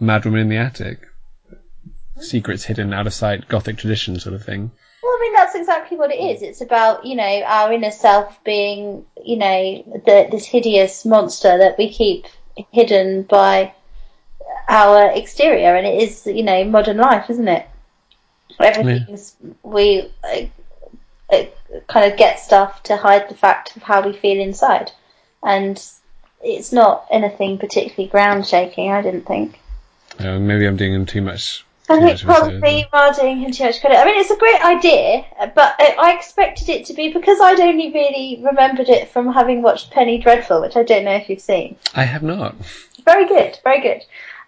Mad Woman in the Attic, secrets hidden out of sight, Gothic tradition sort of thing. I mean that's exactly what it is. It's about you know our inner self being you know the, this hideous monster that we keep hidden by our exterior. And it is you know modern life isn't it? Everything's we uh, uh, kind of get stuff to hide the fact of how we feel inside. And it's not anything particularly ground shaking i didn't think. Uh, maybe I'm doing him too much. I think much of a probably service. you are him too much credit. I mean, it's a great idea, but I expected it to be because I'd only really remembered it from having watched Penny Dreadful, which I don't know if you've seen. I have not. Very good, very good.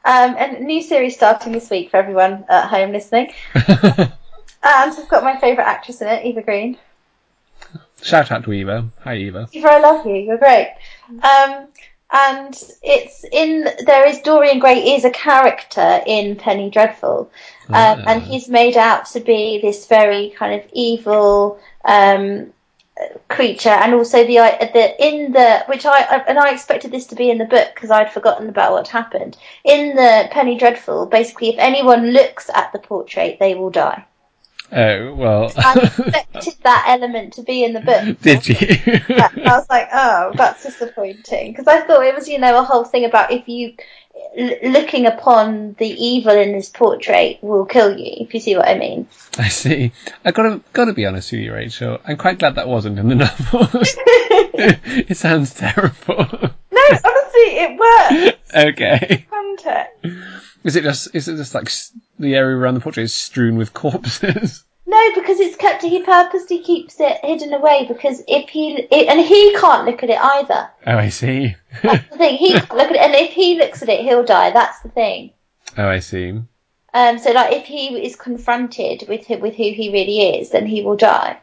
Um, and a new series starting this week for everyone at home listening. And I've got my favourite actress in it, Eva Green. Shout out to Eva. Hi, Eva. Eva, I love you. You're great. Um, and it's in there is Dorian Gray is a character in Penny Dreadful, um, Ah. and he's made out to be this very kind of evil um, creature, and also the the in the which I and I expected this to be in the book because I'd forgotten about what happened in the Penny Dreadful. Basically, if anyone looks at the portrait, they will die. Oh well. I expected that element to be in the book. Did you? I was like, oh, that's disappointing because I thought it was, you know, a whole thing about if you l- looking upon the evil in this portrait will kill you. If you see what I mean. I see. I gotta gotta be honest with you, Rachel. I'm quite glad that wasn't in the novel. it sounds terrible. No, honestly, it works. okay. Context. Is it just is it just like the area around the portrait is strewn with corpses? No, because it's kept. He purposely keeps it hidden away because if he it, and he can't look at it either. Oh, I see. That's the thing. He can't look at it, and if he looks at it, he'll die. That's the thing. oh, I see. Um, so like if he is confronted with who- with who he really is, then he will die,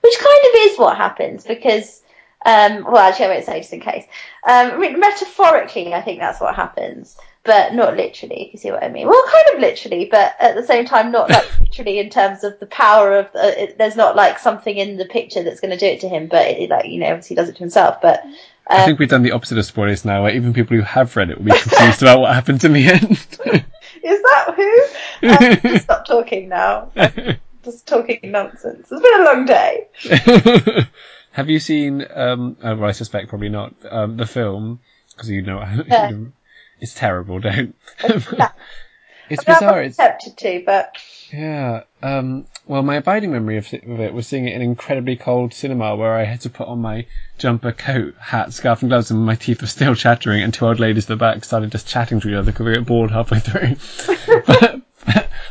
which kind of is what happens because. Um, well, actually, I won't say just in case. Um, I mean, metaphorically, I think that's what happens, but not literally. If you see what I mean. Well, kind of literally, but at the same time, not like literally in terms of the power of. Uh, it, there's not like something in the picture that's going to do it to him, but it, like you know, obviously, he does it to himself. But I um, think we've done the opposite of spoilers now, where even people who have read it will be confused about what happens in the end. is that who? Um, just stop talking now. Just talking nonsense. It's been a long day. have you seen? Um, oh, well, I suspect probably not. Um, the film because you know Yeah. It's terrible. Don't. It's I bizarre. was It's tempted to, but Yeah. Um, well, my abiding memory of, of it was seeing it in an incredibly cold cinema where I had to put on my jumper, coat, hat, scarf, and gloves, and my teeth were still chattering, and two old ladies at the back started just chatting to each other because we got bored halfway through. but,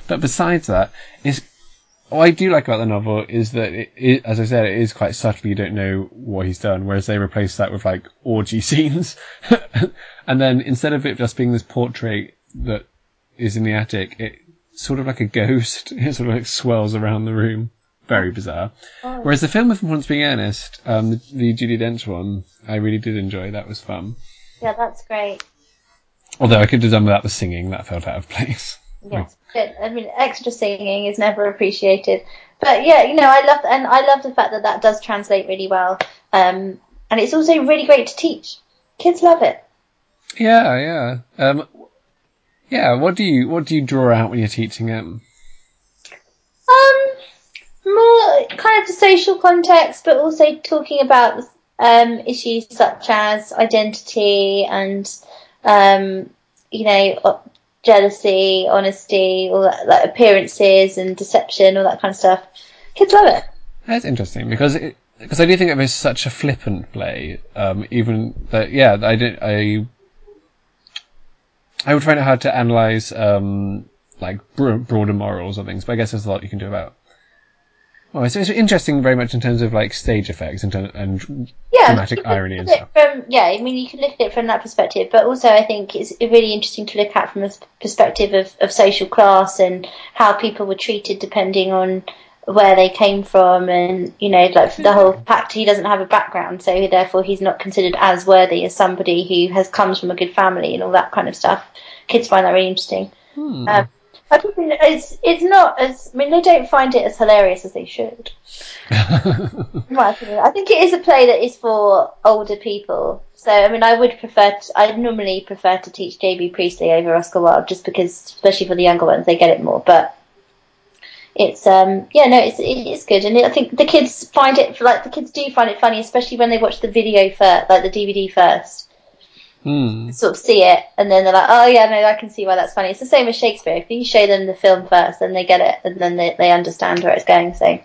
but besides that, is what I do like about the novel is that, it, it, as I said, it is quite subtle. You don't know what he's done, whereas they replace that with like orgy scenes, and then instead of it just being this portrait that is in the attic, it sort of like a ghost. It sort of like swirls around the room. Very bizarre. Whereas the film, if I'm being honest, um, the, the Judi Dench one, I really did enjoy. That was fun. yeah, that's great. Although I could have done without the singing, that felt out of place. Yes, good. I mean, extra singing is never appreciated, but yeah, you know, I love and I love the fact that that does translate really well. Um, and it's also really great to teach. Kids love it. Yeah, yeah. Um, yeah. What do you what do you draw out when you're teaching it? Um, more kind of the social context, but also talking about um, issues such as identity and um, you know jealousy, honesty, all that like appearances and deception, all that kind of stuff. Kids love it. That's interesting because because I do think it was such a flippant play. Um, even that, yeah, I did. I I would find it hard to analyze um, like bro- broader morals or things, but I guess there's a lot you can do about. Well, it's, it's interesting very much in terms of like stage effects and, ter- and Yeah, dramatic you can irony and look at stuff. it From, yeah, I mean, you can look at it from that perspective, but also I think it's really interesting to look at from a s- perspective of, of social class and how people were treated depending on where they came from, and you know, like the whole fact he doesn't have a background, so therefore he's not considered as worthy as somebody who has comes from a good family and all that kind of stuff. Kids find that really interesting. Hmm. Um, I don't think it's it's not as I mean they don't find it as hilarious as they should. I think it is a play that is for older people. So, I mean, I would prefer, to, I normally prefer to teach JB Priestley over Oscar Wilde, just because, especially for the younger ones, they get it more. But it's, um, yeah, no, it's it's good, and I think the kids find it like the kids do find it funny, especially when they watch the video first, like the DVD first, Hmm. sort of see it, and then they're like, oh yeah, no, I can see why that's funny. It's the same as Shakespeare. If you show them the film first, then they get it, and then they they understand where it's going. So.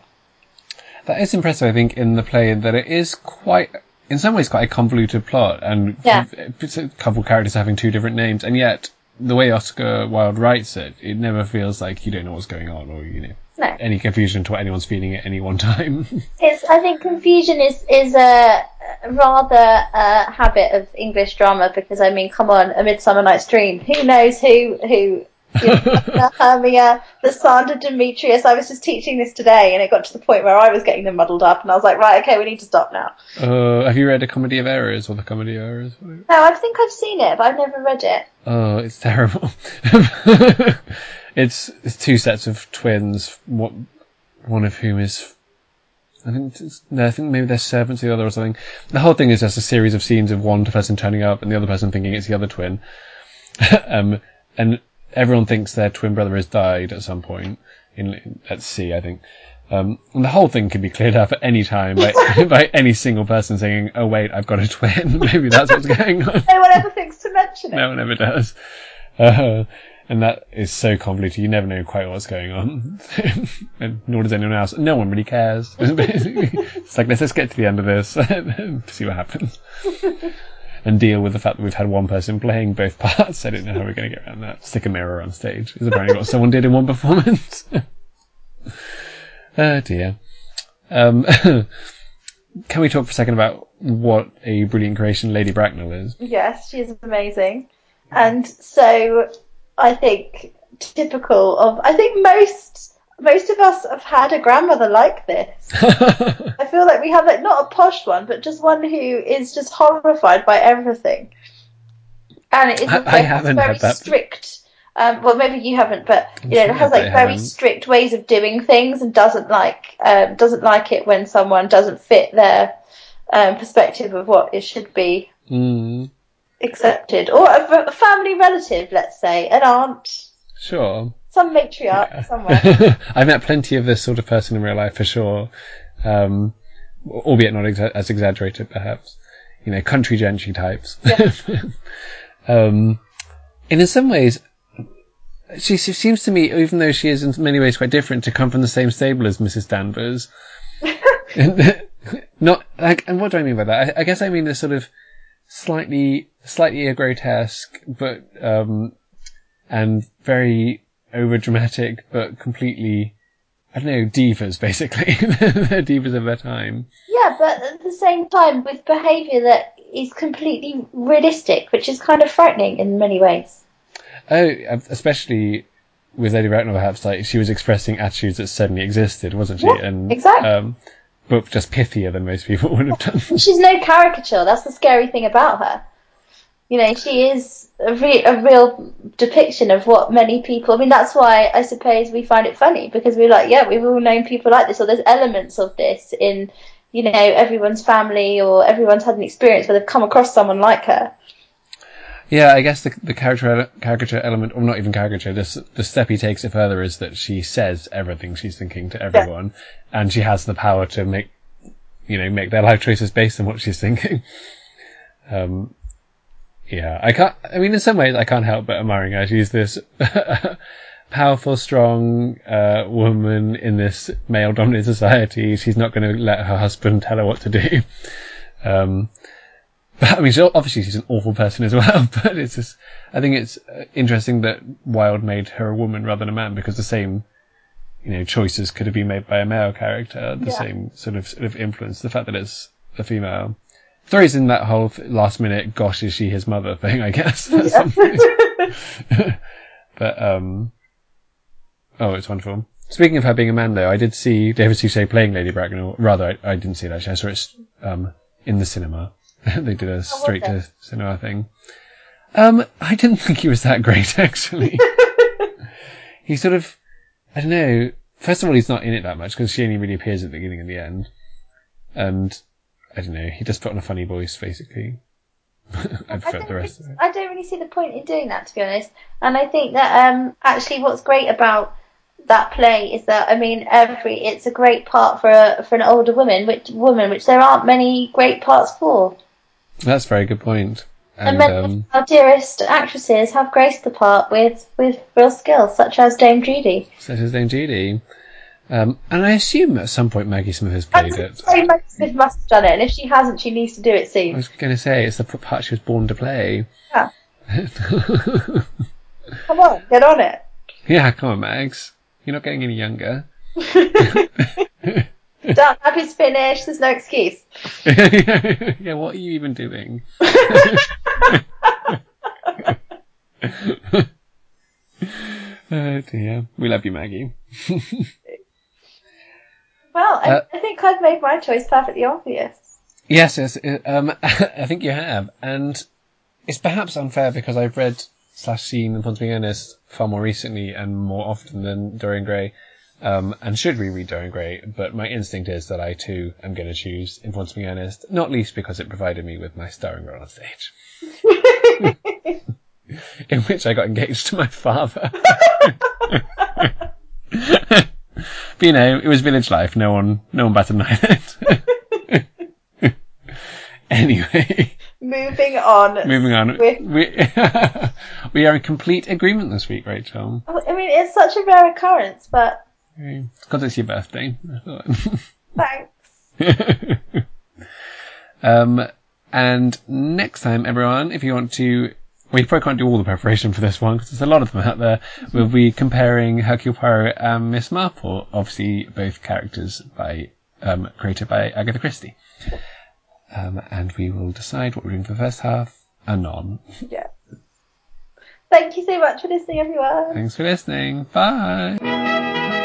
That is impressive, I think, in the play that it is quite, in some ways, quite a convoluted plot, and Yeah. a couple of characters having two different names, and yet the way Oscar Wilde writes it, it never feels like you don't know what's going on, or you know, No. any confusion to what anyone's feeling at any one time. It's. I think confusion is is a rather a habit of English drama because I mean, come on, A Midsummer Night's Dream. Who knows who who? You know, Hermia, Lysander, Demetrius. I was just teaching this today, and it got to the point where I was getting them muddled up, and I was like, right, okay, we need to stop now. uh, have you read A Comedy of Errors or The Comedy of Errors? No, I think I've seen it, but I've never read it. Oh, it's terrible. it's it's two sets of twins. What one of whom is, I think no, I think maybe they're servants, the other or something. The whole thing is just a series of scenes of one person turning up and the other person thinking it's the other twin. um, and everyone thinks their twin brother has died at some point in at sea, I think. Um, and the whole thing can be cleared up at any time by, by any single person saying, "Oh wait, I've got a twin." Maybe that's what's going on. No one ever thinks to mention it. No one ever does. Uh, and that is so convoluted. You never know quite what's going on, and nor does anyone else. No one really cares. it's like let's just get to the end of this, see what happens, and deal with the fact that we've had one person playing both parts. I don't know how we're going to get around that. Stick a mirror on stage is apparently what someone did in one performance. oh dear. Um, can we talk for a second about what a brilliant creation Lady Bracknell is? Yes, she's amazing. And so I think typical of I think most most of us have had a grandmother like this. I feel like we have like not a posh one, but just one who is just horrified by everything. And it is I- I very, haven't very had cidrict um, well, maybe you haven't, but you know, it has like very haven't. strict ways of doing things, and doesn't like um, doesn't like it when someone doesn't fit their um, perspective of what it should be Mm, accepted, or a, a family relative, let's say, an aunt, sure. some matriarch somewhere. I've met plenty of this sort of person in real life for sure, um, albeit not exa- as exaggerated, perhaps. You know, country gentry types. um, and in some ways, she, she seems to me, even though she is in many ways quite different, to come from the same stable as Mrs. Danvers. not like, and what do I mean by that? I, I guess I mean a sort of slightly, slightly a grotesque, but um, and very over dramatic, but completely, I don't know, divas basically. They're divas of their time. yeah, but at the same time, with behaviour that is completely realistic, which is kind of frightening in many ways. Oh, especially with Lady Bracknell, perhaps like she was expressing attitudes that certainly existed, wasn't she? Yeah, and exactly. Um, but just pithier than most people would have done. She's no caricature. That's the scary thing about her. You know, she is a, re- a real depiction of what many people. I mean, that's why I suppose we find it funny because we're like, yeah, we've all known people like this, or there's elements of this in, you know, everyone's family or everyone's had an experience where they've come across someone like her. Yeah, I guess the the caricature caricature element, or not even caricature, the the step he takes it further is that she says everything she's thinking to everyone, and she has the power to make, you know, make their life choices based on what she's thinking. Um, yeah, I can't. I mean, in some ways, I can't help but admiring her. She's this powerful, strong uh, woman in this male-dominated society. She's not going to let her husband tell her what to do. Um, I mean, obviously she's an awful person as well. But it's just, I think it's uh, interesting that Wilde made her a woman rather than a man because the same, you know, choices could have been made by a male character. The Yeah. same sort of sort of influence. The fact that it's a female throws in that whole last minute, gosh, is she his mother thing? I guess. That's something. but um, oh, it's wonderful. Speaking of her being a man, though, I did see David Suchet playing Lady Bracknell. Rather, I, I didn't see it actually. I saw it um, in the cinema. they did a straight to cinema thing. Um, I didn't think he was that great actually. he sort of, I don't know. First of all, he's not in it that much because she only really appears at the beginning and the end, and I don't know. He just put on a funny voice basically. I I prefer don't, the rest of really, it. I don't really see the point in doing that, to be honest. And I think that um, actually, what's great about that play is that I mean, every it's a great part for a, for an older woman, which woman, which there aren't many great parts for. That's a very good point. And, And many um, our dearest actresses have graced the part with with real skill, such as Dame Judi. such as Dame Judi. Um, and I assume at some point Maggie Smith has played it. say Maggie Smith must have done it, and if she hasn't, she needs to do it soon. I was going to say it's the part she was born to play. Yeah. Come on, get on it. yeah, come on, Mags. You're not getting any younger. Done. Happy's finished. There's no excuse. yeah, what are you even doing? oh dear. We love you, Maggie. Well, I, Uh, I think I've made my choice perfectly obvious. Yes, yes. uh, Um, I think you have, and it's perhaps unfair because I've read slash seen Upon Being Earnest far more recently and more often than Dorian Gray, um, and should reread Dorian Gray. But my instinct is that I too am going to choose In Being Earnest, not least because it provided me with my starring role on stage, in which I got engaged to my father. but you know, it was village life. No one, no one batted an eyelid. anyway. Moving on. Moving on. With- We, We are in complete agreement this week, Rachel. I mean, it's such a rare occurrence, but Because it's your birthday. thanks. um, and next time, everyone, if you want to, we probably can't do all the preparation for this one because there's a lot of them out there. We'll be comparing Hercule Poirot and Miss Marple, obviously both characters by um, created by Agatha Christie. Um, and we will decide what we're doing for the first half anon. Yeah. Thank you so much for listening, everyone. Thanks for listening. Bye.